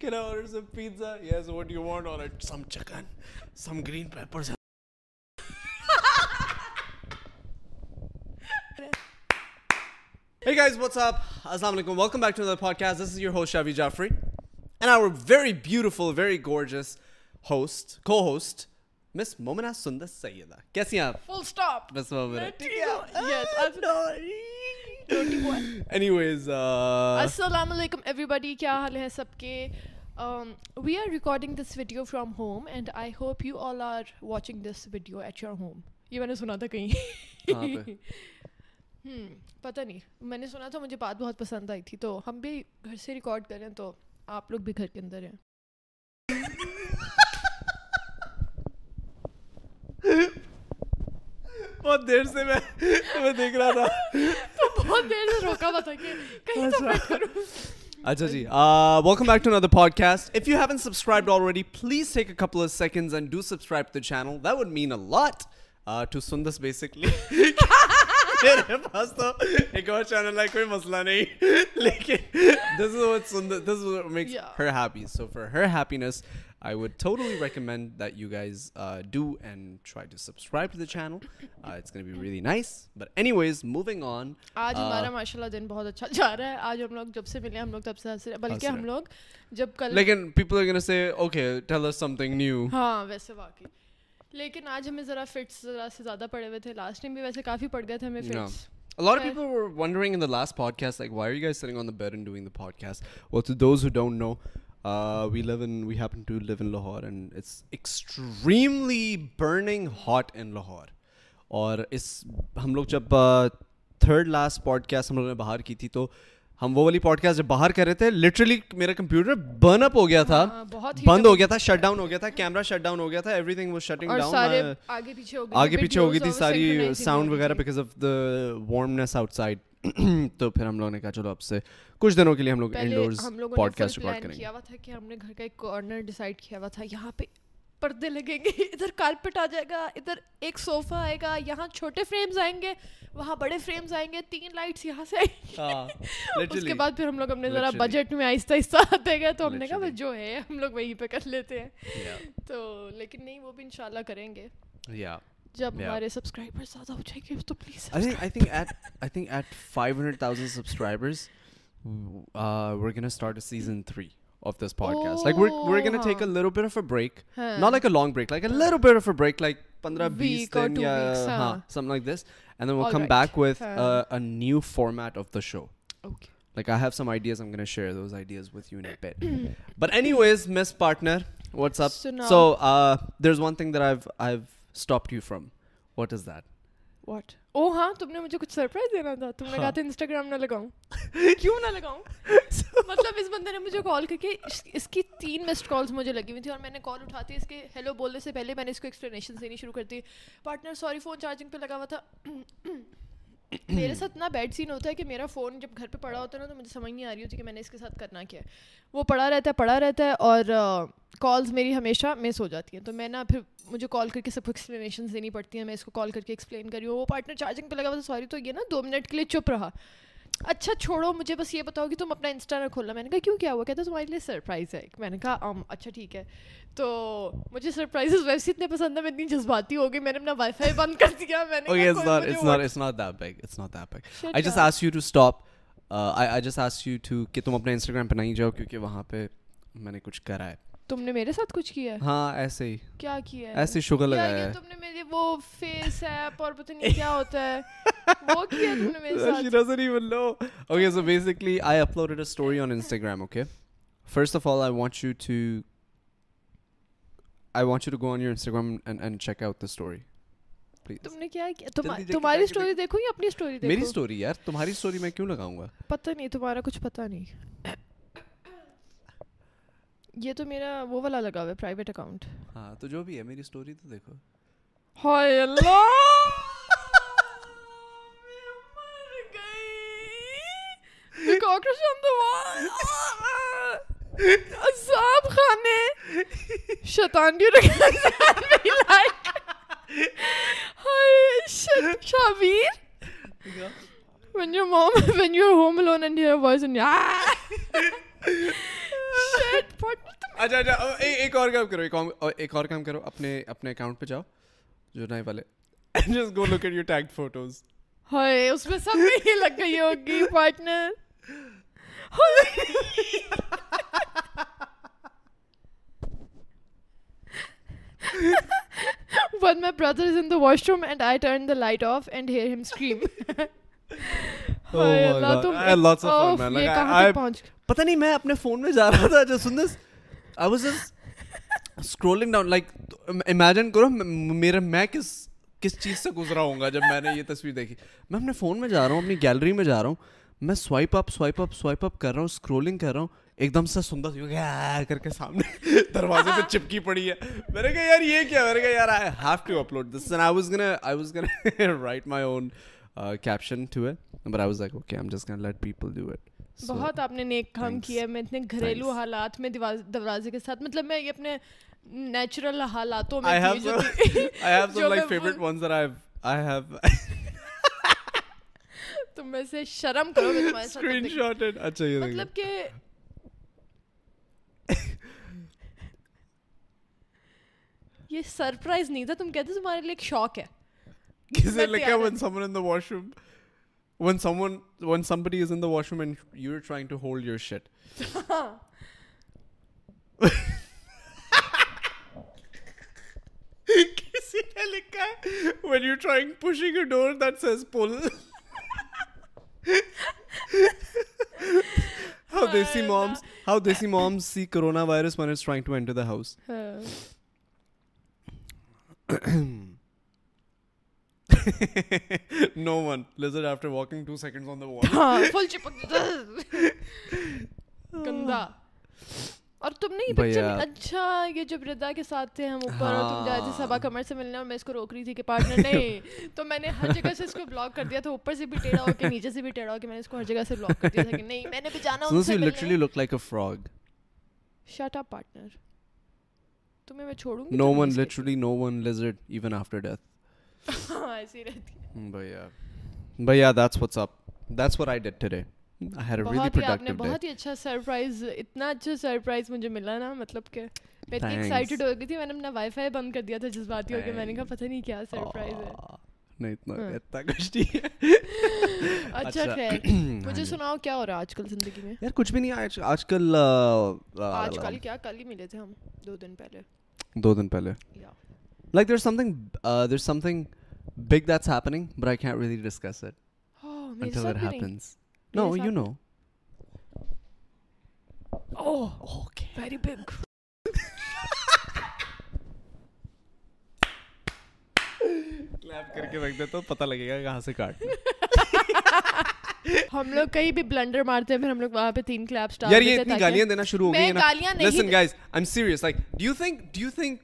Can I order some pizza? Yes, what do you want on it? Some chicken, some green peppers. hey guys, what's up? Assalamu alaikum. Welcome back to another podcast. This is your host, Shavi Jaffrey, and our very beautiful very gorgeous host کو host miss Mamna Sundus Syeda کیسے آپ فلپ uh, Assalamu alaikum everybody. کیا حال ہے سب کے um, we are recording this video from home and I hope you all are watching this video at your home. یہ میں نے سنا تھا کہیں پتہ نہیں میں نے سنا تھا مجھے بات بہت پسند آئی تھی تو ہم بھی گھر سے ریکارڈ کریں تو آپ لوگ بھی گھر کے اندر ہیں بہت دیر سے میں تمہیں دیکھ رہا تھا۔ بہت دیر سے روکا تھا کہ اچھا۔ جی۔ Welcome back to another podcast if you haven't پاڈکاسٹن already please take a couple second to subscribe the channel that would mean a lot to sun this basically میرے پاس تو ایک اور چینل ہے کوئی مسئلہ نہیں۔ لیکن this was this makes her happy so for her happiness I would through we recommend that you guys do and try to subscribe to the channel it's gonna be very nice but anyways moving on آج ہمارا ماشاء اللہ دن بہت اچھا جا رہا ہے۔ آج ہم لوگ جب سے ملے ہم لوگ تب سے حاصل بلکہ ہم لوگ جب کل لیکن پیپل سے okay tailor something new ہاں ویسے واقعی۔ لیکن آج ہمیں ذرا فٹس ذرا سے زیادہ پڑے ہوئے تھے لاسٹ ٹائم بھی ویسے کافی پڑ گئے تھے ہمیں. فٹس A lot of people were wondering in the last podcast, like, why are you guys sitting on the bed and doing the podcast? Well, to those who don't know, uh, we live in, we happen to live in Lahore, and it's extremely burning hot in Lahore. اور اس ہم لوگ جب third last podcast ہم لوگوں نے باہر کی تھی تو ہم وہ والی پوڈ کاسٹ جب باہر کر رہے تھے لٹرلی میرا کمپیوٹر برن اپ ہو گیا تھا ہاں، heat بند ہو گیا تھا شٹ ڈاؤن ہو گیا تھا کیمرا شٹ ڈاؤن ہو گیا تھا everything was shutting down آگے پیچھے ہو گئی تھی ساری ساؤنڈ وغیرہ because of the warmness outside تو پھر ہم لوگوں نے کہا چلو اب سے کچھ دنوں کے لیے ہم لوگ انڈورز پوڈ کاسٹ ریکارڈ کریں گے۔ ہم نے گھر کا ایک کارنر ڈیسائڈ کیا ہوا تھا یہاں پہ پردے لگیں گے ادھر کارپیٹ آ جائے گا ادھر ایک صوفہ آئے گا یہاں چھوٹے فریمز آئیں گے وہاں بڑے فریمز آئیں گے تین لائٹس یہاں سے ہاں اس کے بعد پھر ہم لوگ اپنے ذرا Literally. بجٹ میں آہستہ آہستہ آتے گئے تو ہم نے کہا جو ہے ہم لوگ وہیں پہ کر لیتے ہیں۔ تو لیکن نہیں وہ بھی انشاءاللہ کریں گے۔ جب. ہمارے سبسکرائبر زیادہ ہو جائیں گے تو please think at 500,000 subscribers, uh, we're gonna start a season three of this podcast. Like we're we're gonna take a Oh. little bit of a break, ہاں not like a long break, like a little bit of a break, like 15 Week or din two ya, weeks, huh, huh. something like this, and then we'll All come right. back with Huh. uh, a new format of the show. Okay Like I have some ideas. I'm gonna share those ideas with you in a bit. but anyways, Miss Partner, what's up? سناؤ So uh, there's one thing that I've I've stopped you from. What is that? What oh ہاں تم نے مجھے کچھ surprise دینا تھا۔ تم نے کہا ہاں. تھا انسٹاگرام نہ لگاؤں۔ کیوں نہ لگاؤں؟ مطلب اس بندے نے مجھے کال کر کے اس- کی تین مسڈ کالس مجھے لگی ہوئی تھی اور میں نے کال اٹھاتی اس کے ہیلو بولنے سے پہلے میں نے اس کو ایکسپلینیشن دینی شروع کر دی۔ پارٹنر سوری فون چارجنگ پہ لگا ہوا تھا۔ میرے ساتھ اتنا بیڈ سین ہوتا ہے کہ میرا فون جب گھر پہ پڑا ہوتا ہے نا تو مجھے سمجھ نہیں آ رہی ہوتی کہ میں نے اس کے ساتھ کرنا کیا ہے۔ وہ پڑا رہتا ہے، پڑا رہتا ہے اور کالز میری ہمیشہ مس ہو جاتی ہیں۔ تو میں نا پھر مجھے کال کر کے سب کو ایکسپلینیشن دینی پڑتی ہیں۔ میں اس کو کال کر کے ایکسپلین کری ہوں۔ وہ پارٹنر چارجنگ پہ لگا ہوا تھا سوری تو یہ نا دو منٹ کے لیے چپ رہا۔ اچھا چھوڑو مجھے بس یہ بتاؤ کہ تم اپنا انسٹا نہ کھولنا۔ میں نے کہا کیوں کیا ہوا؟ کہتا تمہارے لیے سرپرائز ہے۔ میں نے کہا اچھا ٹھیک ہے۔ تو مجھے سرپرائزز ویسے اتنے پسند ہیں میں اتنی جذباتی ہو گئی۔ میں نے اپنا وائی فائی بند کر دیا میں نے کہ تم اپنے انسٹاگرام پہ نہیں جاؤ کیونکہ وہاں پہ میں نے کچھ کرا ہے۔ تم نے میرے ساتھ کچھ کیا ہے؟ ہاں ایسے ہی۔ کیا کیا ہے؟ ایسے شوگر لگایا ہے۔ تم نے میرے وہ فیس ایپ اور پتہ نہیں کیا ہوتا ہے۔ وہ کیا تم نے میرے ساتھ؟ doesn't even know. Okay, so basically, I uploaded a story on Instagram. Okay, first of all, I want you to. I want you to go on your Instagram and and check out the story, please. تم نے کیا تمہاری story دیکھو۔ یا اپنی story میری دیکھو؟ Story یار تمہاری اسٹوری میں کیوں لگاؤں گا؟ پتہ نہیں تمہارا کچھ پتہ نہیں۔ یہ تو میرا وہ والا لگا ہوا ہے پرائیویٹ اکاؤنٹ ہاں تو جو بھی ہے میری اسٹوری تو دیکھو۔ ہائے اللہ! عذاب خانے۔ شیطان شت Shabbir. when your mom when you're home alone and hear a voice and اچھا اچھا ایک اور کام کرو ایک اور کام کرو اپنے اپنے اکاؤنٹ پہ جاؤ جو نئے والے۔ Just go look at your tag photos ہائے اس میں سب میں ہی لگ گئی ہوگی partner When my brother is in the washroom and I turn the light off and hear him scream. پتا نہیں میں اپنے فون میں جا رہا تھا جو سن this I was scrolling down like imagine کرو میرا میں کس کس چیز سے گزرا ہوں گا جب میں نے یہ تصویر دیکھی میں اپنے فون میں جا رہا ہوں اپنی گیلری میں جا رہا ہوں میں swipe up swipe up swipe up کر رہا ہوں اسکرولنگ کر رہا ہوں ایک دم سے سندا سی کر کے سامنے دروازے پہ چپکی پڑی ہے میں نے کہا یار یہ کیا میں نے کہا یار I have to upload this I was gonna I was gonna write my own caption to it but I was like okay I am just gonna let people do it بہت آپ نے نیک کام کیا میں اتنے گھریلو حالات میں دروازے کے ساتھ مطلب میں یہ اپنے نیچرل حالاتوں میں I have some, I have some like favorite ones that I've I have تم میں سے شرم کرو میں ساتھ۔ اسکرین شاٹڈ اچھا یہ مطلب کہ یہ سرپرائز نہیں تھا تم کہتے تمہارے لیے ایک شوق ہے۔ کسے لکھا when someone in the washroom when someone when somebody is in the washroom and you're trying to hold your shit کسی نے لکھا ہے when you're trying pushing a door that says pull how desi moms how desi moms see coronavirus when it's trying to enter the house no one. Lizard after walking two seconds on the wall. full chipak ganda اور تم نہیں picture اچھا یہ جب ردا کے ساتھ تھے ہم اوپر اور تم جائے تھے سبا کمر سے ملنے اور میں اس کو روک رہی تھی کہ پارٹنر نہیں تو میں نے ہر جگہ سے اس کو بلاک کر دیا تھا اوپر سے بھی ٹیڑھا ہو کے نیچے سے بھی ٹیڑھا ہو کے میں نے اس کو ہر جگہ سے بلاک کر دیا تھا کہ نہیں میں نے بھی جانا ان سے literally look like a frog. Shut up partner. تمہیں میں چھوڑوں گی no one literally no one lizard even after death. ہاں ایسی رہتی but yeah but yeah that's what's up. That's what I did today. بہت ہی اچھا سرپرائز اتنا اچھا سرپرائز مجھے ملا نا مطلب کہ میں اتنی ایکسائٹیڈ ہو گئی تھی میں نے اپنا وائی فائی بند کر دیا تھا جذباتی ہو کے میں نے کہا پتہ نہیں کیا سرپرائز ہے نہیں اتنا اتنا کچھ نہیں اچھا خیر مجھے سناؤ کیا ہو رہا ہے آج کل زندگی میں یار کچھ بھی نہیں آج کل آج کل کیا کل ہی ملے تھے ہم دو دن پہلے دو دن پہلے like there something there something big that's happening but I can't really discuss it until it happens. No you know. Oh, okay. Very big. Clip کر کے رکھ دیتا ہوں پتہ لگے گا کہاں سے کاٹ ہم لوگ کہیں بھی بلنڈر مارتے ہیں پھر ہم لوگ وہاں پہ تین کلیپ سٹارٹ یار یہ اتنی گالیاں دینا شروع ہو گئی ہیں نا listen guys I am serious like do you think do you think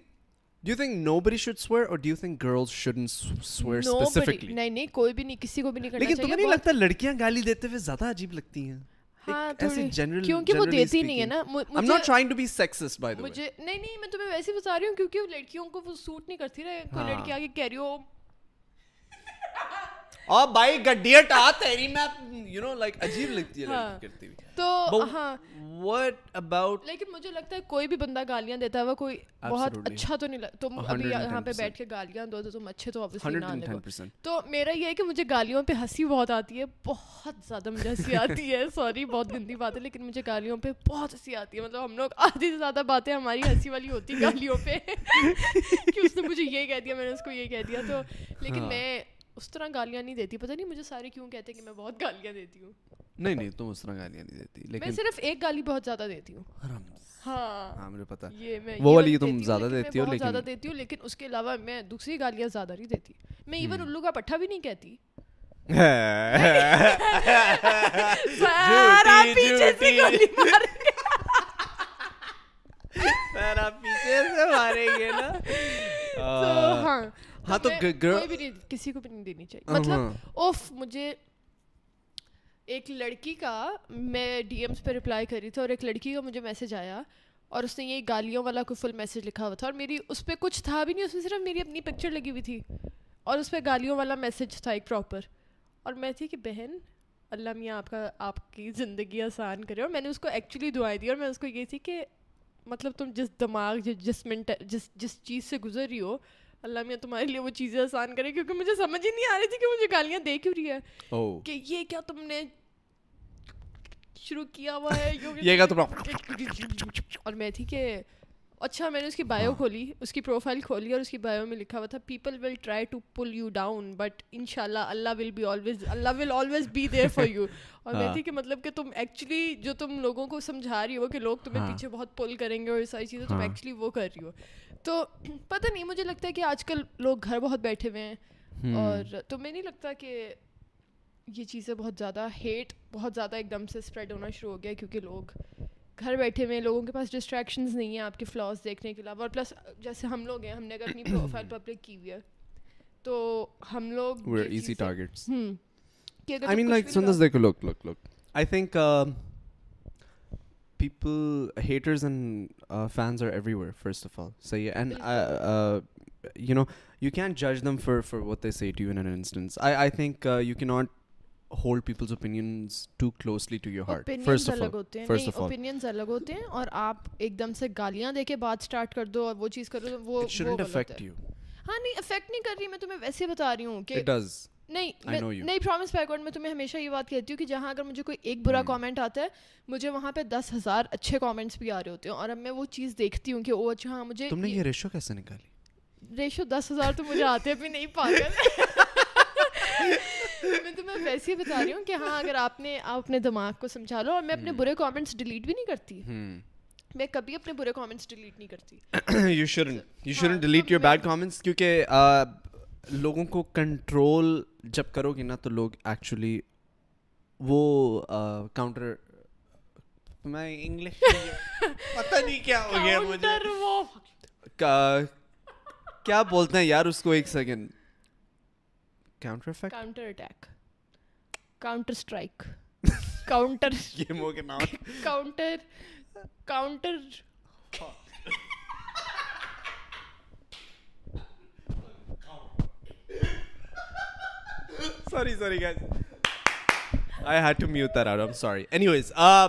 Do you think nobody should swear or do you think girls shouldn't swear specifically? نہیں نہیں کوئی بھی نہیں کسی کو بھی نہیں کرنا چاہیے لیکن تمہیں نہیں لگتا لڑکیاں گالی دیتے ہوئے زیادہ عجیب لگتی ہیں؟ ہاں کیونکہ وہ دیتی نہیں ہے نا I'm not trying to be sexist by the way. مجھے نہیں نہیں میں تمہیں ویسے بتا رہی ہوں کیونکہ لڑکیوں کو وہ سوٹ نہیں کرتی رہے کوئی لڑکی آگے کہہ رہی ہو اور بھائی گڈیٹ آ تیری میں یو نو لائک عجیب لگتی ہے لڑکی کرتی ہوئی۔ تو ہاں۔ what about لیکن مجھے لگتا ہے کوئی بھی بندہ گالیاں دیتا ہے کوئی بہت اچھا تو نہیں تم ابھی یہاں پہ بیٹھ کے گالیاں دو تو تم اچھے تو obviously نہ لگو۔ تو میرا یہ ہے کہ مجھے گالیوں پہ ہنسی بہت آتی ہے بہت زیادہ مجھے ہنسی آتی ہے۔ سوری بہت گندی بات ہے لیکن مجھے گالیوں پہ بہت ہنسی آتی ہے۔ مطلب ہم لوگ آدھی سے زیادہ باتیں ہماری ہنسی والی ہوتی گالیوں پہ۔ کہ اس نے مجھے یہ کہہ دیا میں نے اس کو یہ کہہ دیا۔ تو لیکن میں اس طرح گالیاں نہیں دیتی۔ پتہ نہیں مجھے سارے کیوں کہتے کہ میں بہت گالیاں دیتی ہوں۔ نہیں نہیں تم اس طرح گالیاں نہیں دیتی لیکن میں صرف ایک گالی بہت زیادہ دیتی ہوں۔ ہاں۔ ہاں مجھے پتا وہ والی تم زیادہ دیتی ہو لیکن زیادہ دیتی ہوں لیکن اس کے علاوہ میں دوسری گالیاں زیادہ نہیں دیتی۔ میں ایون الو کا پٹھا بھی نہیں کہتی۔ پیچھے سے گالی ماریں گے۔ نا۔ ہاں ہاں تو کسی کو بھی نہیں دینی چاہیے۔ مطلب اوف مجھے ایک لڑکی کا میں ڈی ایمس پہ رپلائی کر رہی تھی اور ایک لڑکی کا مجھے میسج آیا اور اس نے یہ گالیوں والا کوئی فل میسج لکھا ہوا تھا اور میری اس پہ کچھ تھا بھی نہیں اس میں صرف میری اپنی پکچر لگی ہوئی تھی اور اس پہ گالیوں والا میسج تھا ایک پراپر اور میں تھی کہ بہن اللہ میاں آپ کا آپ کی زندگی آسان کرے۔ اور میں نے اس کو ایکچولی دعائیں دی اور میں اس کو یہ تھی کہ مطلب تم جس دماغ جس منٹ جس جس چیز سے گزر رہی ہو اللہ میاں تمہارے لیے وہ چیزیں آسان کرے کیونکہ مجھے سمجھ ہی نہیں آ رہی تھی کہ مجھے گالیاں دے کیوں رہی ہے۔ کہ یہ کیا تم نے شروع کیا ہوا ہے؟ یہ کیا تم اور میں تھی کہ اچھا میں نے اس کی بایو کھولی اس کی پروفائل کھولی اور اس کی بایو میں لکھا ہوا تھا people will try to pull you down but ان شاء اللہ اللہ will be always Allah will always be there for you اور میں تھی کہ مطلب کہ تم ایکچولی جو تم لوگوں کو سمجھا رہی ہو کہ لوگ تمہیں پیچھے بہت پل کریں گے اور ساری چیزیں تم ایکچولی وہ کر رہی ہو۔ تو پتہ نہیں مجھے لگتا ہے کہ آج کل لوگ گھر بہت بیٹھے ہوئے ہیں اور تمہیں نہیں لگتا کہ یہ چیزیں بہت زیادہ ہیٹ بہت زیادہ ایک دم سے اسپریڈ ہونا شروع ہو گیا کیونکہ لوگ گھر بیٹھے ہوئے لوگوں کے پاس ڈسٹریکشنز نہیں ہیں آپ کے فلاس دیکھنے کے علاوہ اور پلس جیسے ہم لوگ ہیں ہم نے اگر اپنی پروفائل پبلک کی ہوئی ہے تو ہم لوگ easy targets I man like Sundus دیکھو look look look I think people haters and fans are everywhere first of all صحیح ہے and you know you can جج them for for what they see to you in instance I I think you key not hold people's opinions too closely to your heart first الگ ہوتے ہیں first of opinions الگ ہوتے ہیں اور آپ ایک دم سے گالیاں دے کے بات سٹارٹ کر دو اور وہ چیز کر دو وہ شouldn't affect you. ہاں نہیں افیکٹ نہیں کر رہی میں تمہیں ویسے بتا رہی ہوں کہ it does. نہیں نہیں پرومس بیکورڈ میں تمہیں ہمیشہ یہ بات کہتی ہوں کہ جہاں اگر مجھے کوئی ایک برا کامنٹ آتا ہے مجھے وہاں پہ دس ہزار اچھے کامنٹس بھی آ رہے ہوتے ہیں اور اب میں وہ چیز دیکھتی ہوں کہ او اچھا ہاں مجھے تم نے یہ ریشو کیسے نکالی؟ ریشو دس ہزار تو مجھے آتے بھی نہیں پاگل۔ میں تمہیں ویسے ہی بتا رہی ہوں کہ ہاں اگر آپ نے آپ اپنے دماغ کو سمجھا لو اور میں اپنے برے کامنٹس ڈیلیٹ بھی نہیں کرتی۔ میں کبھی اپنے برے کامنٹس ڈیلیٹ نہیں کرتی۔ You you delete your bad comments کیونکہ لوگوں کو کنٹرول جب کرو گے نا تو لوگ ایکچولی وہ کاؤنٹر میں انگلش پتہ نہیں کیا ہو گیا مجھے۔ کیا بولتے ہیں یار اس کو ایک second counter effect counter attack counter strike counter گیموں کے نام۔ Counter counter sorry sorry guys i had to mute that out i'm sorry anyways uh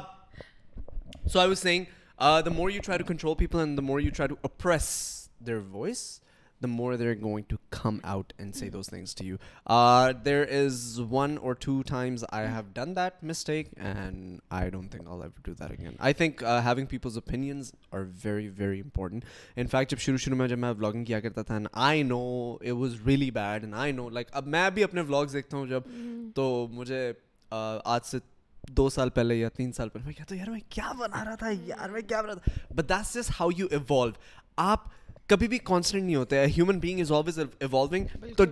so i was saying uh the more you try to control people and the more you try to oppress their voice the more they're going to come out and say those things to you. Uh, there is one or two times I have done that mistake, and I don't think I'll ever do that again. I think uh, having people's opinions are very, very important. In fact, jab shuru shuru mein jab main vlogging kiya karta tha, and I know it was really bad, and I know, like, ab main bhi apne vlogs dekhta hu jab, to mujhe aaj se دو سال پہلے یا تین سال پہلے میں کہتا ہوں یار میں کیا بنا رہا تھا یار میں کیا بنا رہا تھا but that's just how you evolve آپ کبھی بھی کانسٹنٹ نہیں ہوتا ہے human being is always evolving تو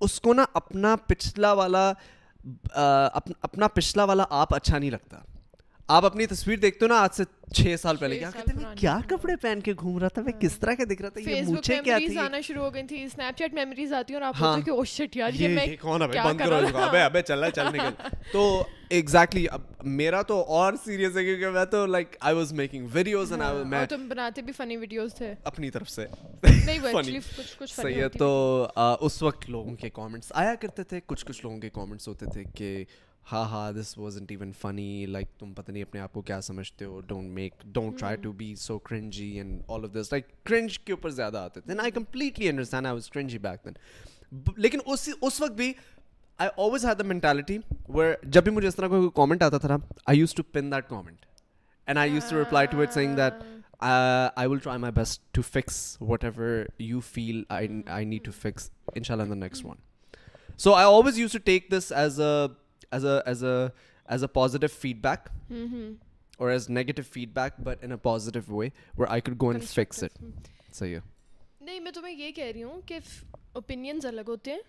اس کو نا اپنا پچھلا والا اپنا پچھلا والا آپ اچھا نہیں لگتا. آپ اپنی تصویر دیکھتے ہو نا آج سے چھ سال پہلے کیا کہتے ہیں کیا کپڑے پہن کے گھوم رہا تھا میں کس طرح کے دکھ رہا تھا یہ مجھے کیا تھی؟ آنا شروع ہو گئی تھی اسنیپ چیٹ میموریز آتی ہیں اور آپ بولتے کہ او شٹ یار یہ میں کون ہے بند کرو ابے ابے چل رہا چل نکل۔ تو ایگزیکٹلی اب میرا تو اور سیریس ہے کیونکہ میں تو like I was making videos and میں تم بناتے بھی فنی ویڈیوز تھے۔ اپنی طرف سے۔ نہیں وہ ایکچولی کچھ کچھ صحیح ہے تو اس وقت لوگوں کے کامنٹس آیا کرتے تھے کچھ کچھ لوگوں کے کامنٹس ہوتے تھے کہ ہاں ہاں this wasn't even funny like تم پتہ نہیں اپنے آپ کو کیا سمجھتے ہو don't make don't try to be so cringy and all of this like cringe کے اوپر زیادہ آتے تھے I completely understand I was cringy back then لیکن اس اس وقت بھی I always have the mentality where جب بھی مجھے اس طرح کوئی کامنٹ آتا تھا نا I used to pin that comment and I used to reply to it saying that I will try my best to fix whatever you feel I need to fix ان شاء اللہ the next one so I always used to take this as a as a as a as a positive feedback mm-hmm. or as negative feedback but in a positive way where I could go and fix it. صحیح ہے نہیں میں تمہیں یہ کہہ رہی ہوں کہ اوپینینز الگ ہوتے ہیں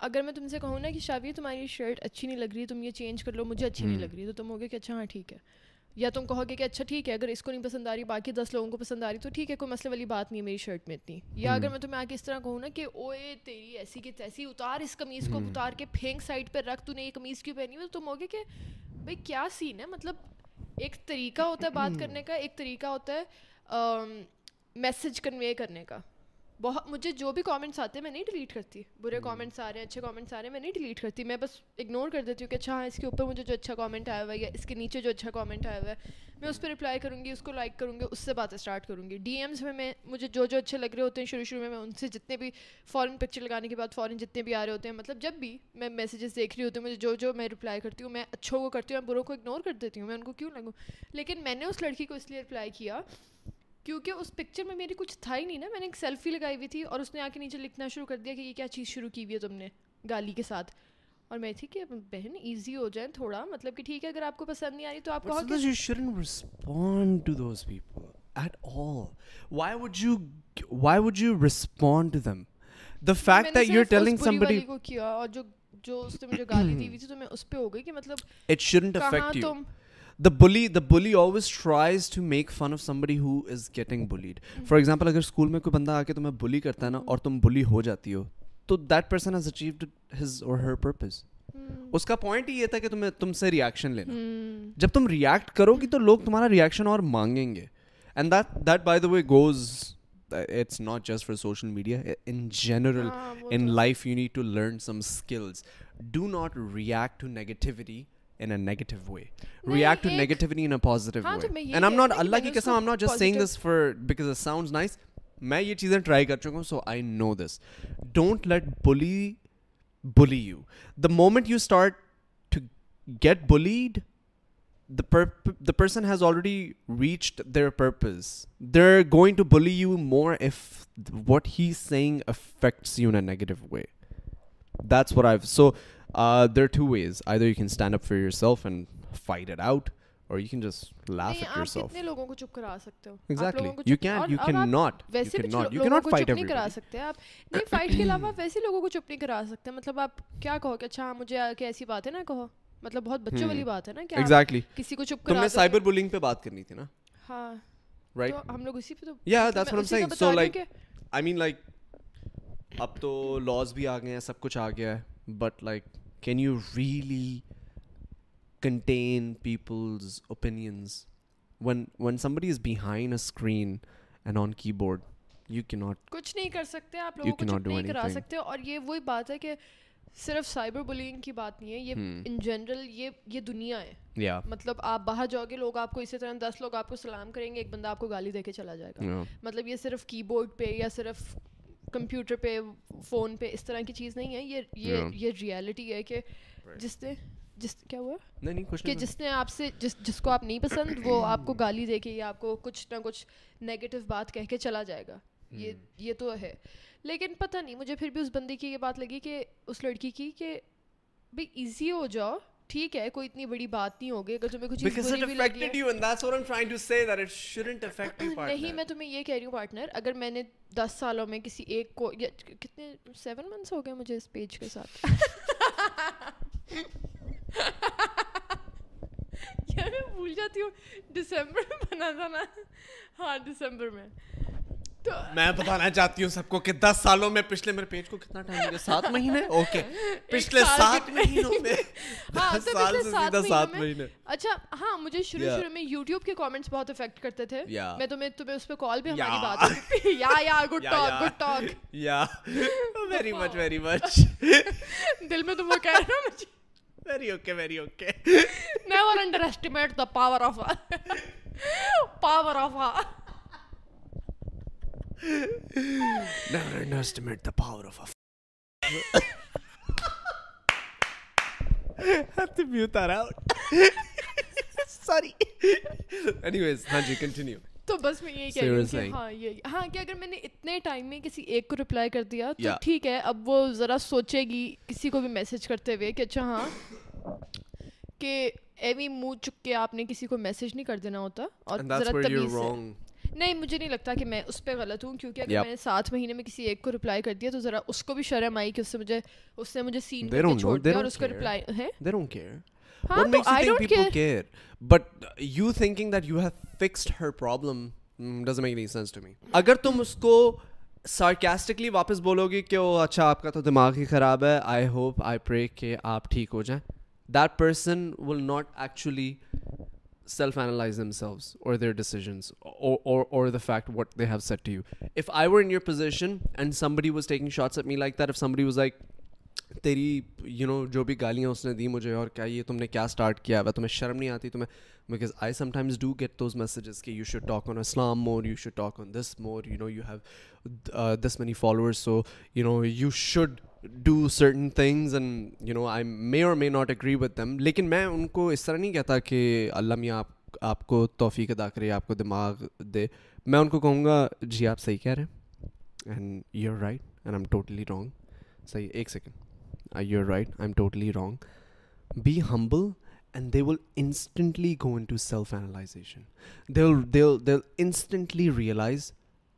اگر میں تم سے کہوں نا کہ شاوی تمہاری شرٹ اچھی نہیں لگ رہی تم یہ چینج کر لو مجھے اچھی نہیں لگ رہی تو تم ہوگے کہ اچھا ہاں ٹھیک ہے یا تم کہو گے کہ اچھا ٹھیک ہے اگر اس کو نہیں پسند آ رہی باقی دس لوگوں کو پسند آ رہی تو ٹھیک ہے کوئی مسئلے والی بات نہیں ہے میری شرٹ میں اتنی۔ یا اگر میں تمہیں آ کے اس طرح کہوں نا کہ اوے تیری ایسی کہ تیسی اتار اس قمیض کو اتار کے پھینک سائڈ پہ رکھ تو نے یہ قمیض کیوں پہنی؟ ہوئی تو تم ہوگے کہ بھائی کیا سین ہے؟ مطلب ایک طریقہ ہوتا ہے بات کرنے کا ایک طریقہ ہوتا ہے میسج کنوے کرنے کا۔ بہت مجھے جو بھی کامنٹس آتے ہیں میں نہیں ڈیلیٹ کرتی۔ برے کامنٹس آ رہے ہیں اچھے کامنٹس آ رہے ہیں میں نہیں ڈیلیٹ کرتی۔ میں بس اگنور کر دیتی ہوں کہ اچھا ہاں اس کے اوپر مجھے جو اچھا کامنٹ آیا ہوا ہے یا اس کے نیچے جو اچھا کامنٹ آیا ہوا ہے میں اس پہ رپلائی کروں گی اس کو لائک کروں گی اس سے باتیں اسٹارٹ کروں گی ڈی ایمس میں میں مجھے جو جو اچھے لگ رہے ہوتے ہیں شروع شروع میں میں ان سے جتنے بھی فورن پکچر لگانے کے بعد فورن جتنے بھی آ رہے ہوتے ہیں مطلب جب بھی میں میسیجز دیکھ رہی ہوتی ہوں مجھے جو جو میں رپلائی کرتی ہوں میں اچھوں کو کرتی ہوں میں بروں کو اگنور کر دیتی ہوں میں ان کو کیوں لگوں؟ لیکن میں نے اس لڑکی کو اس لیے رپلائی کیا کیونکہ اس پکچر میں میری کچھ تھا ہی نہیں نا میں نے ایک سیلفی لگائی ہوئی تھی اور اس نے آ کے نیچے لکھنا شروع کر دیا کہ یہ کیا چیز شروع کی ہوئی ہے تم نے گالی کے ساتھ۔ اور میں تھی کہ بہن ایزی ہو جائیں تھوڑا مطلب کہ ٹھیک ہے اگر آپ کو پسند نہیں آ رہی تو آپ کو اور جو جو اس نے مجھے گالی دی ہوئی تھی تو میں اس پہ ہو گئی کہ مطلب it shouldn't کہاں affect The bully, the bully always tries to make fun of somebody who is getting bullied. For example, اگر اسکول میں کوئی بندہ آ کے تمہیں bully کرتا ہے نا اور تم bully ہو جاتی ہو تو that person has achieved his or her purpose. اس کا پوائنٹ ہی یہ تھا کہ تمہیں تم سے ریئیکشن لینا جب تم ریئیکٹ کرو گی تو لوگ تمہارا ریئیکشن اور مانگیں گے and that that by the way goes it's not just for social media in general in life you need to learn some skills do not react to negativity persons already reached to bully you more if what hate a this for I so uh, there are two ways. Either you can stand up for yourself and fight it out, or you can just laugh at yourself. کتنے لوگوں کو چپ کرا سکتے ہو Exactly. You. اور You cannot. You ویسے بھی cannot. You cannot fight نہیں کرا everybody. سکتے آپ نہیں فائٹ کے علاوہ ویسے لوگوں کو چپ نہیں کرا سکتے مطلب آپ کیا کہو کہ اچھا مجھے کے ایسی بات ہے نا کہو مطلب بہت بچوں والی بات ہے نا کہ Exactly. کسی کو چپ کرا دو سائبر بلنگ پہ بات کرنی تھی نا ہاں تو ہم لوگ اسی پہ تو Yeah, that's what I'm saying. So, like, کہ I mean, like, اب تو لاس بھی آ گئے ہیں سب کچھ آ گیا ہے but like can you really contain people's opinions when when somebody is behind a screen and on keyboard you کی ناٹ کچھ نہیں کر سکتے آپ چپ do نہیں کرا. سکتے اور یہ وہی بات ہے کہ صرف سائبر بلینگ کی بات نہیں ہے یہ ان جنرل یہ یہ دنیا ہے مطلب آپ باہر جاؤ گے لوگ آپ کو اسی طرح دس لوگ آپ کو سلام کریں گے ایک بندہ آپ کو گالی دے کے چلا جائے گا مطلب یہ صرف کی بورڈ پہ یا صرف کمپیوٹر پہ فون پہ اس طرح کی چیز نہیں ہے یہ یہ یہ ریالٹی ہے کہ جس نے جس کیا ہوا؟ نہیں نہیں کچھ کہ جس نے آپ سے جس جس کو آپ نہیں پسند وہ آپ کو گالی دے کے یا آپ کو کچھ نہ کچھ نیگیٹو بات کہہ کے چلا جائے گا۔ یہ یہ تو ہے۔ لیکن پتہ نہیں مجھے پھر بھی اس بندی کی یہ بات لگی کہ اس لڑکی کی کہ بھائی ایزی ہو جاؤ۔ ٹھیک ہے کوئی اتنی بڑی بات نہیں ہوگی اگر تمہیں کچھ نہیں میں تمہیں یہ کہہ رہی ہوں پارٹنر اگر میں نے دس سالوں میں کسی ایک کو کتنے سیون منتھس ہو گئے مجھے اس پیج کے ساتھ۔ یار میں بھول جاتی ہوں دسمبر میں بنا تھا نا۔ ہاں دسمبر میں۔ میں بتانا چاہتی ہوں سب کو کہ دس سالوں میں پچھلے میرے پیج کو کتنا ٹائم لگا سات مہینے؟ اوکے پچھلے سات مہینوں میں ہاں سال سے سات سیدھا مہینے۔ اچھا ہاں مجھے شروع. شروع میں یوٹیوب کے کامنٹس بہت افیکٹ کرتے تھے. میں تمہیں تمہیں اس پہ کال بھی ہماری. بات یا یا گڈ ٹاک. گڈ ٹاک یا ویری مچ ویری مچ دل میں تم وہ کہہ رہے ہو مجھے very okay very okay never underestimate the power of power of Never underestimate the power of a. Have to mute that out. Sorry. Anyways, Hanji, continue. تو بس میں یہی کہہ رہی ہوں کہ ہاں یہ ہاں کہ اگر میں نے اتنے ٹائم میں کسی ایک کو رپلائی کر دیا تو. ٹھیک ہے اب وہ ذرا سوچے گی کسی کو بھی میسج کرتے ہوئے کہ اچھا ہاں کہ ایوی منہ چک کے آپ نے کسی کو میسج نہیں کر دینا ہوتا اور ذرا نہیں مجھے نہیں لگتا کہ میں اس پہ غلط ہوں کیونکہ اگر. میں نے سات مہینے میں کسی ایک کو رپلائی کر دیا تو ذرا اس کو بھی شرم آئی کہ اس سے مجھے اس نے مجھے سین چھوڑ they دیا اور اس کو. رپلائی ہے don't care. ہاں what تو makes you I think don't people care care? But you thinking that you have fixed her problem mm, doesn't make any sense to me. اگر تم اس کو sarcastically واپس بولو گے کہ وہ اچھا آپ کا تو دماغ ہی خراب ہے آئی ہوپ آئی پرے کہ آپ ٹھیک ہو جائیں that person will not actually self analyze themselves or their decisions or, or or the fact what they have said to you. If i were in your position and somebody was taking shots at me like that if somebody was like تیری you know جو بھی گالیاں اس نے دی مجھے اور کیا یہ تم نے کیا اسٹارٹ کیا ہوا تمہیں شرم نہیں آتی تمہیں because I sometimes do get those messages کہ you should talk on Islam more you should talk on this more you know you have this many followers so you know you should do certain things and you know I may or may not agree with them لیکن میں ان کو اس طرح نہیں کہتا کہ اللہ میاں آپ آپ کو توفیق ادا کرے آپ کو دماغ دے میں ان کو کہوں گا جی آپ صحیح کہہ رہے ہیں and you are right and I am totally wrong صحیح ایک second you are right I am totally wrong be humble and they will instantly go into self analyzation they will they will they will instantly realize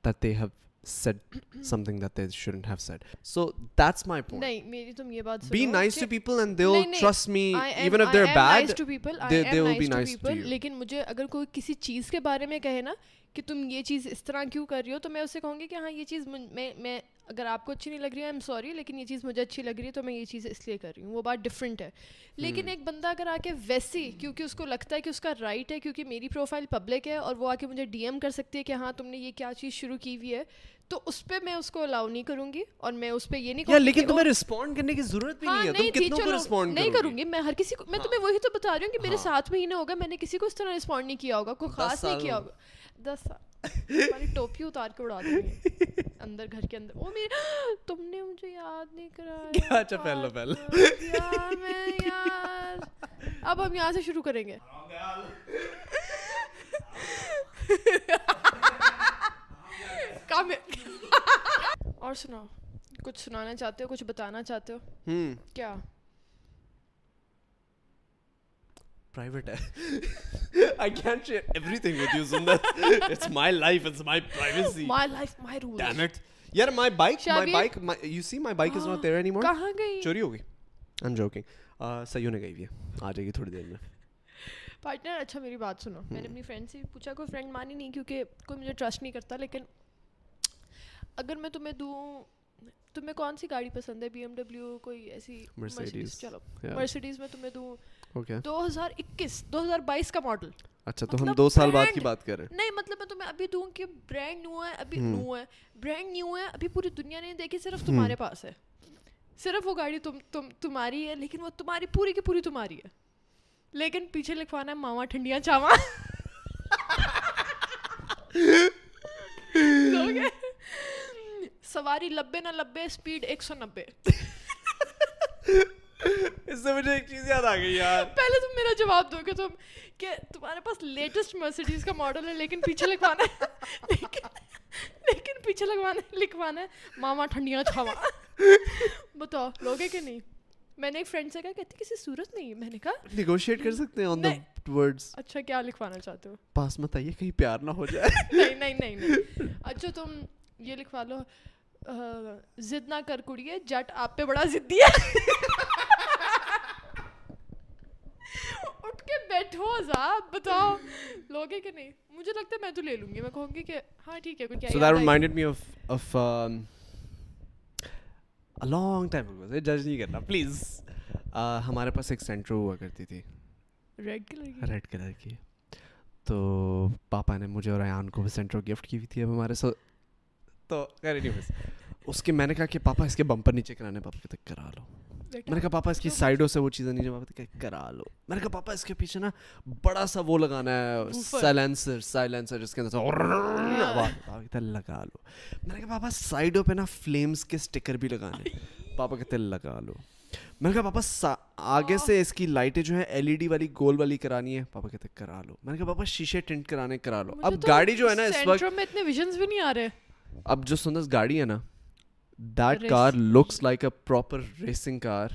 that they have said something that they shouldn't have said. So that's my point. نہیں میری تم یہ بات Be nice to people and نہیں، نہیں. trust me even if they're bad. nice to people, they- they will be nice to people, you. لیکن مجھے اگر کوئی کسی چیز کے بارے میں کہے نا کہ تم یہ چیز اس طرح کیوں کر رہی ہو تو میں اسے کہوں گی کہ ہاں یہ چیز میں میں اگر آپ کو اچھی نہیں لگ رہی ہے ایم سوری لیکن یہ چیز مجھے اچھی لگ رہی ہے تو میں یہ چیز اس لیے کر رہی ہوں وہ بات ڈفرینٹ ہے لیکن ایک بندہ اگر آ کے ویسی کیونکہ اس کو لگتا ہے کہ اس کا رائٹ ہے کیونکہ میری پروفائل پبلک ہے اور وہ آ کے مجھے ڈی ایم کر سکتی ہے کہ ہاں تم نے یہ کیا چیز شروع کی ہوئی ہے تو اس پہ میں اس کو الاؤ نہیں کروں گی اور میں اس پہ یہ نہیں یا لیکن تمہیں رسپونڈ کرنے کی ضرورت بھی ہاں نہیں ہے تم تھی کتنوں کو رسپونڈ نہیں کروں گی میں ہر کسی کو میں تمہیں وہی تو بتا رہی ہوں کہ میرے ساتھ مہینے ہوگا میں نے کسی کو اس طرح رسپونڈ نہیں کیا ہوگا کوئی خاص نہیں کیا ہوگا۔ دس سال۔ ہماری ٹوپی اتار کے اڑا دوں گی اندر گھر کے اندر۔ وہ میرے تم نے مجھے یاد نہیں کرایا۔ اچھا پہلو پہلو یار میں یار۔ اب ہم یہاں سے شروع کریں گے۔ کام اور سناؤ کچھ سنانا چاہتے ہو کچھ بتانا چاہتے ہو؟ کیا؟ پرائیویٹ ہے۔ I can share everything with you Sundus it's my life it's my privacy my life my rule damn it یار my bike my? Bike you see my bike is not there anymore کہاں گئی؟ چوری ہو گئی۔ I am joking save نے گئی ہوئی ہے۔ آ جائے گی تھوڑی دیر میں۔ پارٹنر اچھا میری بات سنو۔ میں نے اپنی فرینڈ سے پوچھا کوئی فرینڈ مانی نہیں کیونکہ کوئی مجھے ٹرسٹ نہیں کرتا لیکن اگر میں تمہیں دوں تمہیں کون سی گاڑی پسند ہے؟ بی ایم ڈبلیو کوئی ایسی Mercedes. چلو. مرسیڈیز میں تمہیں دوں دو ہزار اکیس دو ہزار بائیس کا ماڈل اچھا تو ہم مطلب دو سال بعد کی بات کر رہے ہیں۔ نہیں مطلب میں تمہیں ابھی دوں کہ برانڈ نیو ہے ابھی نیو ہے. برانڈ نیو ہے ابھی پوری دنیا نے دیکھی صرف تمہارے پاس ہے۔ صرف وہ گاڑی تم تم تمہاری ہے لیکن وہ تمہاری پوری کی پوری تمہاری ہے۔ لیکن پیچھے لکھوانا ہے ماما ٹھنڈیاں چاوا سواری لبے نہ لبے اسپیڈ ایک سو نبے۔ اس سے مجھے ایک چیز یاد آ گئی یار۔ پہلے تم میرا جواب دو گے تم کہ تمہارے پاس لیٹسٹ مرسیڈیز کا ماڈل ہے لیکن پیچھے لکھوانا ہے۔ لیکن پیچھے لگوانا ہے لکھوانا ہے۔ ماما ٹھنڈیاں چھاوا۔ بتاؤ لوگے کہ نہیں؟ میں نے ایک فرینڈ سے کہا کہتی کسی صورت نہیں۔ میں نے کہا نیگوشیٹ کر سکتے ہیں آن دا ورڈس اچھا کیا لکھوانا چاہتے ہو؟ پاس مت آئیے کہیں پیار نہ ہو جائے۔ نہیں نہیں نہیں۔ اچھا تم یہ لکھوا لو۔ ضد نہ کر کڑیے جٹ آپ پہ بڑا ضدی ہے۔ اٹھ کے بیٹھو صاحب بتاؤ۔ لوگے کہ نہیں؟ مجھے لگتا ہے میں تو لے لوں گی میں کہوں گی کہ ہاں ٹھیک ہے لانگ ٹائم جج نہیں کرنا پلیز ہمارے پاس ایک سینٹرو ہوا کرتی تھی۔ ریڈ کلر کی۔ ریڈ کلر کی۔ تو پاپا نے مجھے اور ایان کو بھی سینٹرو گفٹ کی ہوئی تھی اب ہمارے ساتھ تو خیر اس کے میں نے کہا کہ پاپا اس کے بمپر نیچے کرانے پاپا کہتے کرا لو۔ میں نے کہا پاپا اس کی سائڈوں سے وہ چیزیں نیچے پاپا کہتے کرا لو۔ میں نے کہا پاپا اس کے پیچھے نا بڑا سا وہ لگانا ہے سائلنسر سائلنسر جس کے اندر لگا لو۔ میں نے کہا پاپا سائڈوں پہ نا فلیمس کے اسٹکر بھی لگانے پاپا کہتے لگا لو۔ میں نے کہا پاپا آگے سے اس کی لائٹیں جو ہیں ایل ای ڈی والی گول والی کرانی ہے پاپا کہتے کرا لو۔ میں نے کہا پاپا شیشے ٹنٹ کرانے کرا لو۔ اب گاڑی جو ہے نا اس وقت میں اتنے ویژنز بھی نہیں آ رہے۔ اب جو سندس گاڑی ہے نا that car looks like a proper racing car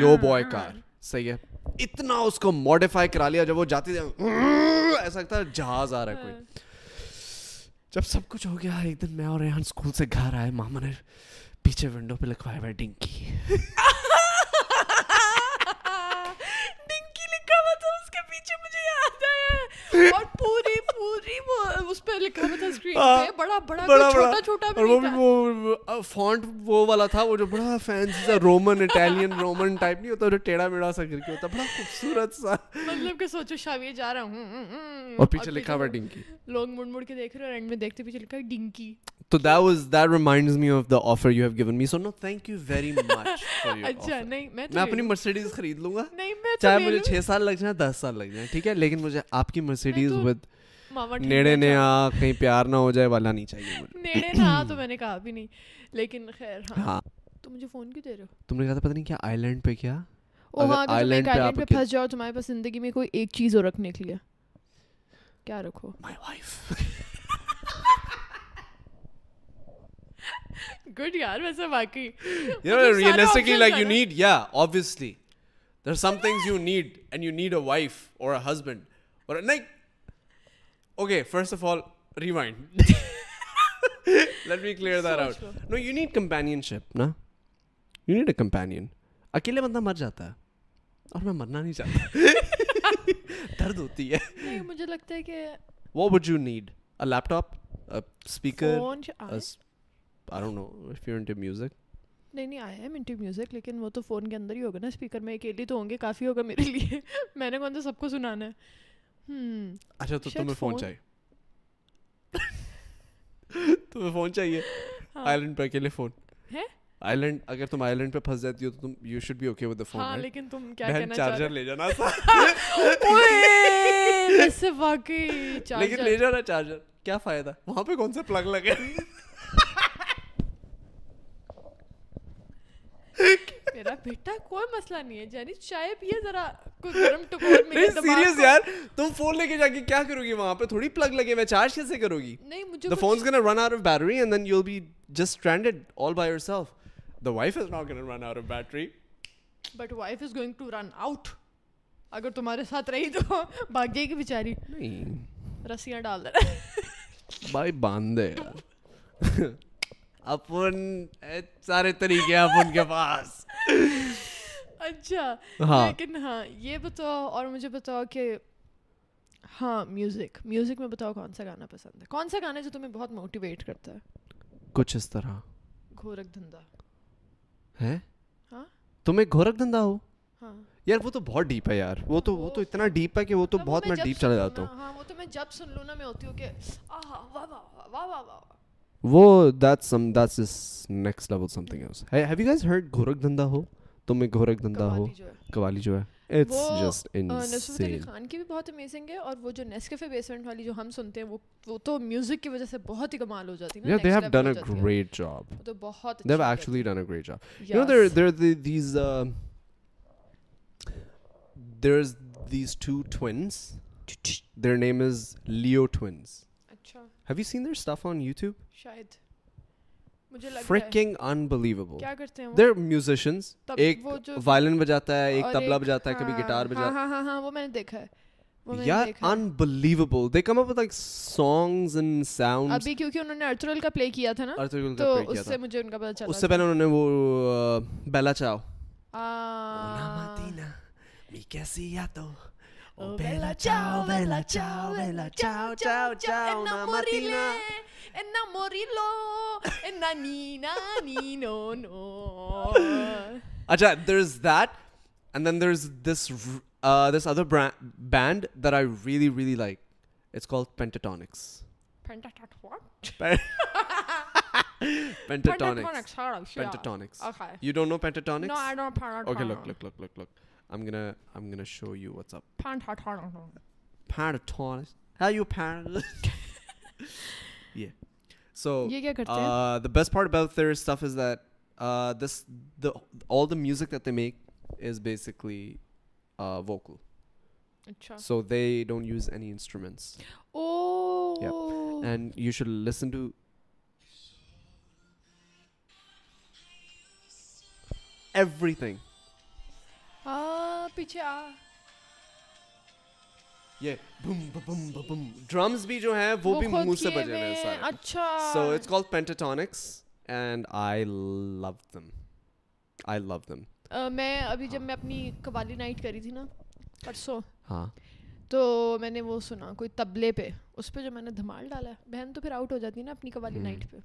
you boy car صحیح ہے۔ اتنا اس کو ماڈیفائی کرا لیا جب وہ جاتی ایسا لگتا ہے جہاز آ رہا ہے کوئی۔ جب سب کچھ ہو گیا ایک دن میں اور ریحان اسکول سے گھر آئے ماما نے پیچھے ونڈو پہ لکھوایا ہوا ڈنکی۔ ڈنکی لکھا ہوا تھا اس کے پیچھے مجھے یاد آیا اور پوری وہ اس پہ لکھا ہوا تھا اسکرین ہاں، پہ بڑا بڑا بڑا چھوٹا چھوٹا اور وہ بھی وہ فونٹ وہ والا تھا وہ جو بڑا فینسی سا رومن رومن ٹائپ نہیں ہوتا جو میڑا سا کے ہوتا بڑا خوبصورت سا۔ مطلب کہ سوچو جا رہا ہوں اور پیچھے لکھا ہوا ڈنکی لوگ مڑ مڑ کے دیکھ رہے اینڈ میں دیکھتے پیچھے لکھا ڈنکی تو that was that reminds me offer you have given me so no thank you very much اچھا نہیں میں اپنی مرسیڈیز خرید لوں گا۔ چاہے مجھے چھ سال لگ جائیں دس سال لگ جائیں ٹھیک ہے؟ لیکن مجھے آپ کی مرسیڈیز ود نیڑے نے آ کہیں پیار نہ ہو جائے والا نہیں چاہیے نیڑے نہ آ تو میں نے کہا بھی نہیں۔ لیکن خیر ہاں۔, ہاں۔ تو مجھے فون کیوں دے رہے ہو؟ تم نے کہا تھا پتہ نہیں کیا آئی لینڈ پہ کیا؟ آئی لینڈ پہ پھنس جاؤ تمہارے پاس زندگی میں کوئی ایک چیز ہو رکھنے کے لیے۔ کیا رکھو؟ مائی وائف گڈ یار ویسے باقی you know realistically like you need یا obviously. There are some things you need and you need a wife or a husband. Or like okay first of all rewind let me clear that out no you need companionship نا you need a companion اکیلے بندہ مر جاتا ہے اور میں مرنا نہیں چاہتا درد ہوتی ہے مجھے لگتا ہے کہ وہ would you need a laptop speaker music لیکن وہ تو فون کے اندر ہی ہوگا نا اسپیکر میں تو ہوں گے کافی ہوگا میرے لیے میں نے کون سا سب کو سنانا ہے اچھا تو تمہیں فون چاہیے تمہیں فون چاہیے آئرلینڈ پہ اکیلے فون آئیلینڈ اگر تم آئیلینڈ پہ پھنس جاتی ہو تو تم you should be okay with phone ہاں لیکن تم کیا کہنا چارجر لے جانا اوئے اس واقعی چارجر لیکن لے جانا چارجر کیا فائدہ وہاں پہ کون سے پلگ لگے میرا بیٹا کوئی مسئلہ نہیں ہے جانی چائے پیے ذرا گرم سیریس یار تم فون لے کے جا کے کیا کرو گی وہاں پہ؟ تھوڑی پلگ لگے ہوئے چارج کیسے کرو گی؟ نہیں مجھے the phone's gonna run out of battery and then you'll be just stranded all by yourself. The wife is not gonna run out of battery. But wife is going to run out. اگر تمہارے ساتھ رہی تو بھاگ جائے گی بیچاری۔ نہیں۔ رسیاں ڈال دے۔ بھائی باندھ دے اپن سارے طریقے اپن کے پاس۔ اچھا ہاں۔ لیکن ہاں یہ بتاؤ اور مجھے بتاؤ کہ ہاں میوزک میوزک میں بتاؤ کون سا گانا پسند ہے؟ کون سا گانا جو تمہیں بہت موٹیویٹ کرتا ہے؟ کچھ اس طرح۔ گورکھ دھندا۔ ہے؟ ہاں؟ تمہیں گورکھ دھندا ہو؟ ہاں۔ یار وہ تو بہت ڈیپ ہے یار۔ وہ تو وہ تو اتنا ڈیپ ہے کہ وہ تو بہت میں ڈیپ چلا جاتا ہوں۔ ہاں وہ تو میں جب سن لوں نا میں ہوتی ہوں کہ آہا واہ واہ واہ واہ واہ۔ وہ that's some that's is next level something else have you guys heard Gorakh دھندا ہو تم میں گورک دھندا ہو قوالی جو ہے اٹس جسٹ انسین خان کی بھی بہت امیزنگ ہے اور وہ جو نیسکیفے بیسمنٹ والی جو ہم سنتے ہیں وہ وہ تو میوزک کی وجہ سے بہت ہی کمال ہو جاتی ہے they have done a great job تو بہت they have actually done a great job you know there there these there is these two twins their name is Leo twins اچھا have you seen their stuff on YouTube شاید. Unbelievable there ایک violin بجاتا ہے ایک تبلا بجاتا ہے کبھی guitar بجاتا ہے ہاں ہاں وہ میں نے دیکھا ہے. یار unbelievable they come up like and sounds ابھی کیونکہ انہوں نے ارتھرل کا پلے کیا تھا نا تو اس سے مجھے ان کا پتہ چلا اس سے پہلے انہوں نے وہ بیلا چاؤ آ۔ می کیسی یا تو Oh bella ciao, bella ciao, bella ciao, ciao, ciao, ciao, ciao, ciao, e non morirlo, e nanina, nino, no. Aja, there's that, and then there's this, uh, this other brand, band that I really, really like. It's called Pentatonics. Pentatonics, what? Pentatonics. Pentatonics, Pentatonics. Okay. You don't know Pentatonics? No, I don't know Pentatonics. Okay, look, look, look, look, look. Shoot you pain so the best part is this the music make is basically vocal so they don't use any instruments and you should listen to everything پیچھے آ۔ یہ بم بم بم drums بھی جو ہیں وہ بھی منہ سے ہیں اچھا۔ So it's called Pentatonix and I love them I love them میں ابھی جب ہاں۔ میں اپنی قوالی نائٹ کری تھی نا پرسوں۔ ہاں۔ تو میں نے وہ سنا کوئی تبلے پہ۔ اس پہ جو میں نے دھمال ڈالا بہن تو پھر آؤٹ ہو جاتی ہے نا اپنی قوالی نائٹ پہ۔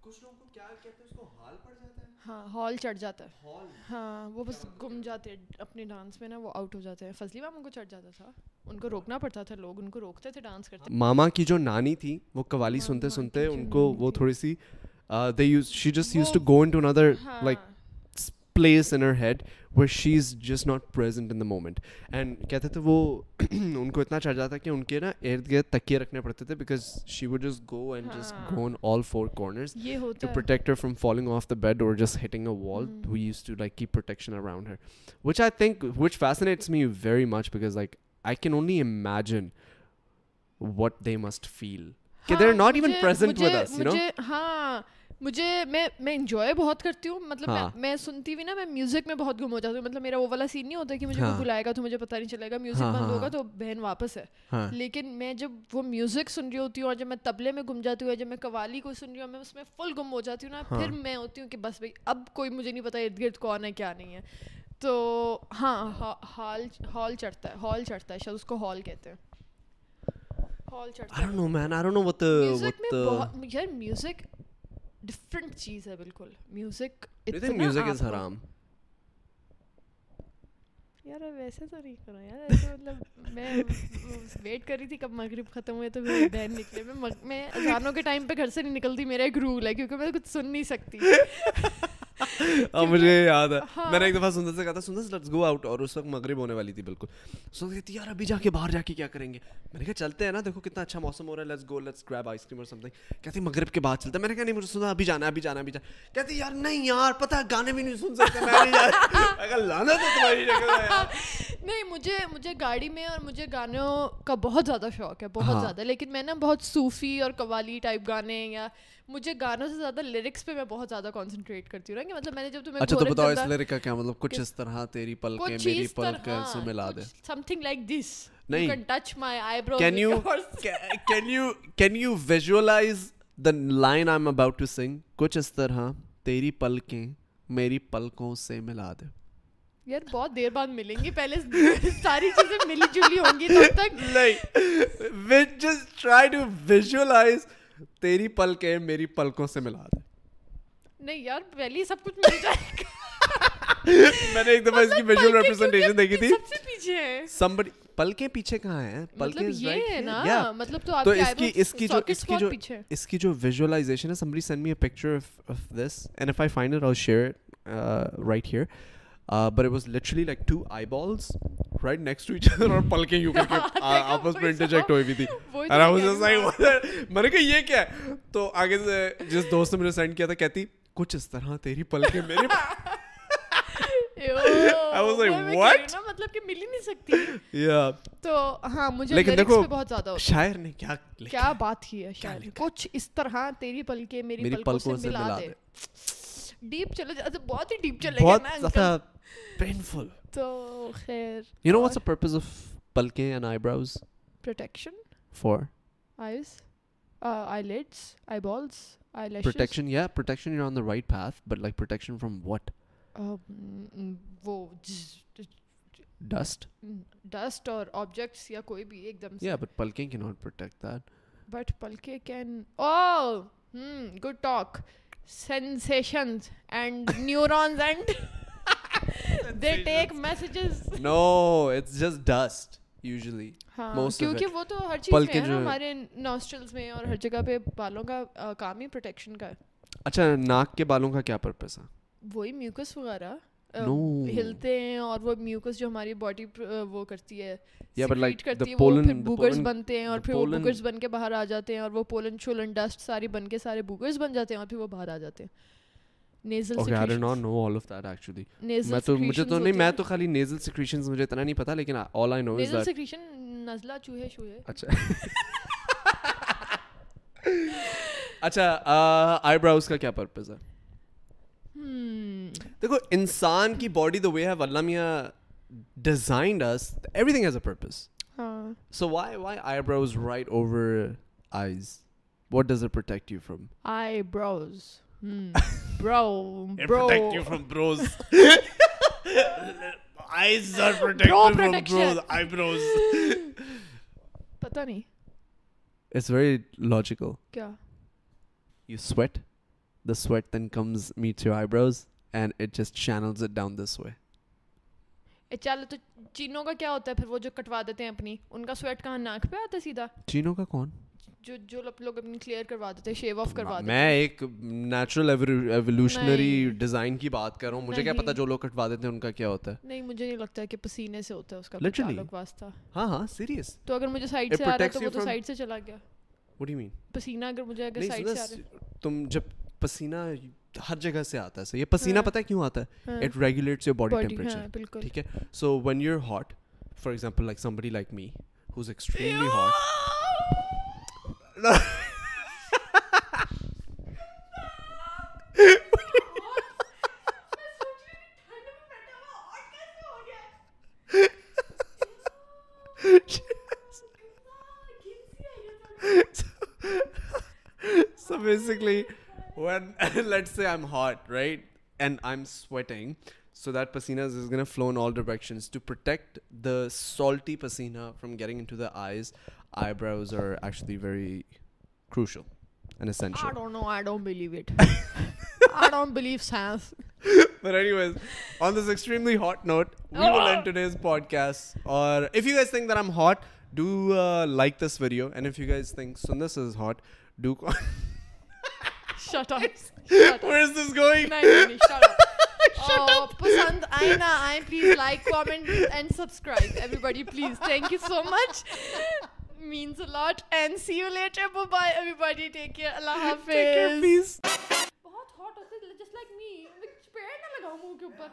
کچھ لوگوں کو کیا کہتے ہیں اس کو حال پڑ جاتا ہے۔ ہاں ہال چڑھ جاتا ہے۔ ہاں وہ بس گم جاتے ہیں اپنے ڈانس میں نا وہ آؤٹ ہو جاتے ہیں۔ فضلی مام ان کو چڑھ جاتا تھا۔ ان کو روکنا پڑتا تھا لوگ ان کو روکتے تھے ڈانس کرتے۔ ماما کی جو نانی تھی وہ قوالی ہاں، سنتے سنتے ان کو وہ۔ تھوڑی سی they used she just used to go into another like place in her head where she is just not ناٹینٹ in the moment and کہتے تھے وہ ان کو اتنا چڑھ جاتا تھا کہ ان کے نا ارد گرد تکیے رکھنے پڑتے تھے because she would just go and just go in all four corners to protect her from falling off the bed اور just hitting a wall we used to like keep protection around her which I think which fascinates me very much because like I can only imagine what they must feel not even مجھے میں میں enjoy بہت کرتی ہوں مطلب ہاں۔ میں میں سنتی بھی نا میں میوزک میں بہت گم ہو جاتی ہوں مطلب میرا وہ والا سین نہیں ہوتا کہ مجھے ہاں۔ کوئی بلائے گا تو مجھے پتہ نہیں چلے گا میوزک ہاں، بند ہاں، ہوگا ہاں۔ تو بہن واپس ہے ہاں لیکن میں جب وہ میوزک سن رہی ہوتی ہوں اور جب میں تبلے میں گم جاتی ہوں اور جب میں قوالی کو سن رہی ہوں میں اس میں فل گم ہو جاتی ہوں نا ہاں۔ پھر میں ہوتی ہوں کہ بس بھائی اب کوئی مجھے نہیں پتا ارد گرد کون ہے کیا نہیں ہے تو ہاں ہال ہال چڑھتا ہے ہال چڑھتا ہے شاید اس کو ہال کہتے ہیں ہال چڑھتا ہے یار میوزک ڈفرینٹ چیز ہے بالکل میوزک music is haram? یار ویسے تو نہیں کرا یار ایسے مطلب میں ویٹ کر رہی تھی کب مغرب ختم ہوئے تو میری بہن نکلے میں میں اذانوں کے ٹائم پہ گھر سے نہیں نکلتی میرا ایک رول ہے کیونکہ میں کچھ سن نہیں سکتی مجھے یاد ہے۔ ہاں۔ میں نے ایک دفعہ سندر سے کہا تھا سندر لیٹس گو آؤٹ اور اس وقت مغرب ہونے والی تھی بالکل۔ سو کہتی یار ابھی جا کے باہر جا کے کیا کریں گے؟ میں نے کہا چلتے ہیں نا دیکھو کتنا اچھا موسم ہو رہا ہے let's go let's grab ice cream اور سم تھنگ کہتی مغرب کے بعد چلتے ہیں. میں نے کہا نہیں مجھے سنا ابھی جانا ہے ابھی جانا ہے ابھی جانا کہتی یار نہیں یار پتہ ہے گانے بھی نہیں سن سکتے میں لانا تو تمہاری ہے نہیں مجھے مجھے گاڑی میں اور مجھے گانوں کا بہت زیادہ شوق ہے بہت ہاں۔ زیادہ۔ لیکن میں نا بہت صوفی اور قوالی ٹائپ گانے یا مجھے گانوں سے زیادہ لیرکس پہ میں بہت زیادہ کانسنٹریٹ کرتی ہوں۔ نا کہ مطلب میں نے جب تمہیں اچھا تو بتاؤ اس لیرک کا کیا مطلب؟ کچھ اس طرح تیری پل کے کچھ میری اس پل طرح کے سے ملا دے؟ سم تھنگ لائک دس نہیں۔ کین ٹچ مائی آئی برو can you can you can you visualize the line i'm about to sing? کچھ اس طرح تیری پلکیں میری پلکوں سے ملا دے۔ یار بہت دیر بعد ملیں گی۔ پہلے ساری چیزیں ملی جلی ہوں گی تب تک۔ نہیں just try to visualize تیری پلکیں میری پلکوں سے ملا دے نہیں یار پہلے ہی سب کچھ مل جائے گا۔ میں نے ایک دفعہ اس کی مطلب ویژول پلکیں ریپرزنٹیشن دیکھی تھی۔ سب سے پیچھے ہیں۔ Somebody پلکیں پیچھے کہاں ہیں؟ پلکیں مطلب is یہ ہے. نا. مطلب تو آپ اس کی اس کی جو اس کی جو اس کی جو ویژوالائزیشن ہے somebody send me a picture of of this and if I find it I'll share it uh, right here. But it was literally like two eyeballs right next to each other اور پلکیں یوں کر کے آپس میں interject ہوئی ہوئی تھی I was just like what? میں نے کہا یہ کیا ہے تو آگے سے جس دوست نے مجھے سینڈ کیا تھا کہتی کچھ اس طرح تیری پلکیں میری? مطلب کہ مل ہی نہیں سکتی تو ہاں مجھے بہت زیادہ شاعر نے کیا ہے کیا بات کی ہے شاید کچھ اس طرح تیری پلکیں میری پلکوں سے ملا دے ڈیپ چلے جاتے بہت ہی ڈیپ چلے بہت زیادہ پینفل تو خیر you know what's the purpose of پلکیں and eyebrows protection for eyes eyelids eyeballs eyelashes protection یا protection you are in the right path but like protection from what وہ ڈسٹ ڈسٹ اور objects یا کوئی بھی ایک دم یا بٹ پلکیں کی ناٹ پروٹیکٹ دیٹ بٹ پلکیں کین او ہم good talk sensations and neurons and they take messages no it's just dust usually. ہاں most of کیونکہ. وہ تو ہر چیز میں ہے ہمارے نوسٹرلز میں اور ہر جگہ پہ بالوں کا کام ہی پروٹیکشن کا ہے اچھا ناک کے بالوں کا کیا پرپس ہے وہی میوکس وغیرہ. ہلتے ہیں اور وہ میوکس جو ہماری باڈی وہ کرتی ہے کرتی وہ پھر بوگرز بنتے ہیں اور پھر وہ بوگرز بن کے باہر آ جاتے ہیں اور وہ پولن شولن ڈسٹ ساری بن کے سارے بوگرز بن جاتے ہیں اور پھر وہ باہر آ جاتے ہیں۔ Nasal okay I do not know all of that actually. Nasal میں تو مجھے تو نہیں میں تو خالی نیزل سیکریشنز مجھے اتنا نہیں پتا لیکن all I know is nasal that secretion نزلہ چوہے شوہے۔ اچھا۔ اچھا آئی براؤز کا کیا پرپز ہے؟ دیکھو انسان کی باڈی دا وے ہے اللہ میاں designed us everything has a purpose so why why eyebrows right over eyes what does it protect you from eyebrows پتا نہیں اٹس ویری لاجیکل کیا you sweat the sweat then comes meets your eyebrows and it just channels it down this way. چل تو چینوں کا کیا ہوتا ہے پھر وہ جو کٹوا دیتے ہیں اپنی ان کا سویٹ کہاں ناک پہ آتا ہے سیدھا چینوں کا کون جو جو لوگ اپنی کلیئر کروا دیتے ہیں شیو آف کروا دیتے میں ایک نیچرل ایولیوشنری ڈیزائن کی بات کر رہا ہوں مجھے کیا پتہ جو لوگ کٹوا دیتے ہیں ان کا کیا ہوتا ہے نہیں مجھے نہیں لگتا کہ پسینے سے ہوتا ہے اس کا تعلق واسطہ ہاں ہاں سیریس تو اگر مجھے سائیڈ سے آ رہا ہے تو وہ تو سائیڈ سے چلا گیا وٹ ڈو یو مین پسینہ اگر مجھے اگر سائیڈ سے آ رہا ہے تم جب پسینہ ہر جگہ سے آتا ہے یہ پسینہ ہاں۔ پتہ ہے کیوں آتا ہے؟ It regulates your body temperature ٹھیک ہے؟ So when you hot for example like somebody like me who's extremely hot so basically wait let see I am hot right and I am sweating so that پسینا فلوکشن salty پسینا from getting shut up. Where is this going? Nein, nein, nein, shut up. shut oh, up. Pasand aina, I please like, comment and subscribe. Everybody please. Thank you so much. Means a lot. And see you later. Bye bye everybody. Take care. Allah Hafiz. Take care, please. بہت hot ہوتے just like me پیڑ نہ لگاؤں منہ کے اوپر